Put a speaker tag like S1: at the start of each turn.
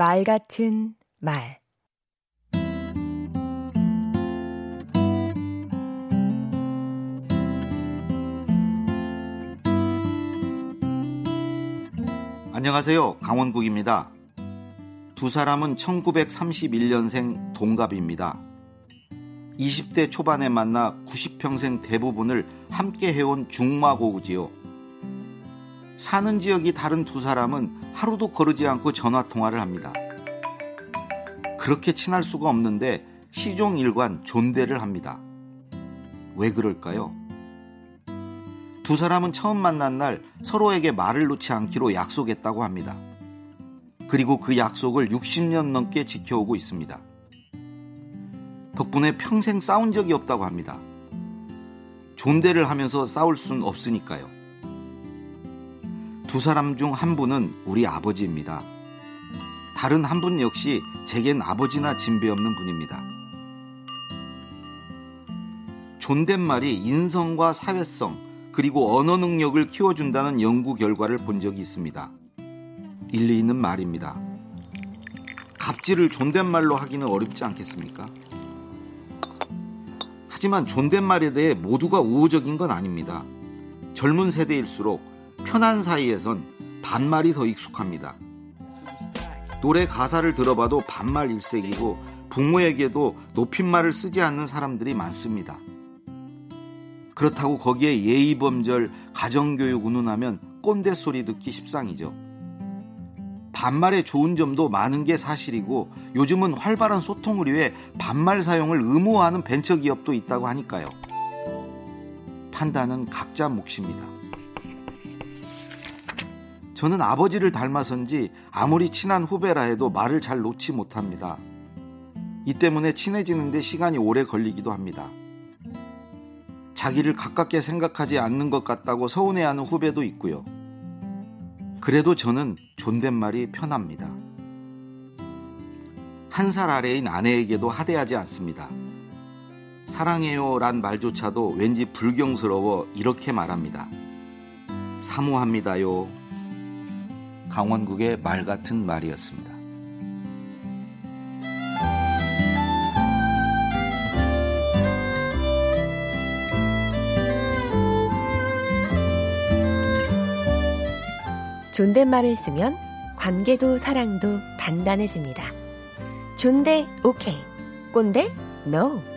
S1: 말 같은 말
S2: 안녕하세요. 강원국입니다. 두 사람은 1931년생 동갑입니다. 20대 초반에 만나 90평생 대부분을 함께 해온 중마고우지요. 사는 지역이 다른 두 사람은 하루도 거르지 않고 전화 통화를 합니다. 그렇게 친할 수가 없는데 시종 일관 존대를 합니다. 왜 그럴까요? 두 사람은 처음 만난 날 서로에게 말을 놓지 않기로 약속했다고 합니다. 그리고 그 약속을 60년 넘게 지켜오고 있습니다. 덕분에 평생 싸운 적이 없다고 합니다. 존대를 하면서 싸울 순 없으니까요. 두 사람 중 한 분은 우리 아버지입니다. 다른 한 분 역시 제겐 아버지나 진배 없는 분입니다. 존댓말이 인성과 사회성, 그리고 언어 능력을 키워준다는 연구 결과를 본 적이 있습니다. 일리 있는 말입니다. 갑질을 존댓말로 하기는 어렵지 않겠습니까? 하지만 존댓말에 대해 모두가 우호적인 건 아닙니다. 젊은 세대일수록 편한 사이에선 반말이 더 익숙합니다. 노래 가사를 들어봐도 반말 일색이고 부모에게도 높임말을 쓰지 않는 사람들이 많습니다. 그렇다고 거기에 예의범절, 가정교육 운운하면 꼰대 소리 듣기 십상이죠. 반말의 좋은 점도 많은 게 사실이고 요즘은 활발한 소통을 위해 반말 사용을 의무화하는 벤처기업도 있다고 하니까요. 판단은 각자 몫입니다. 저는 아버지를 닮아선지 아무리 친한 후배라 해도 말을 잘 놓지 못합니다. 이 때문에 친해지는데 시간이 오래 걸리기도 합니다. 자기를 가깝게 생각하지 않는 것 같다고 서운해하는 후배도 있고요. 그래도 저는 존댓말이 편합니다. 한 살 아래인 아내에게도 하대하지 않습니다. 사랑해요 란 말조차도 왠지 불경스러워 이렇게 말합니다. 사모합니다요. 강원국의 말 같은 말이었습니다.
S1: 존댓말을 쓰면 관계도 사랑도 단단해집니다. 존대 오케이, 꼰대 노.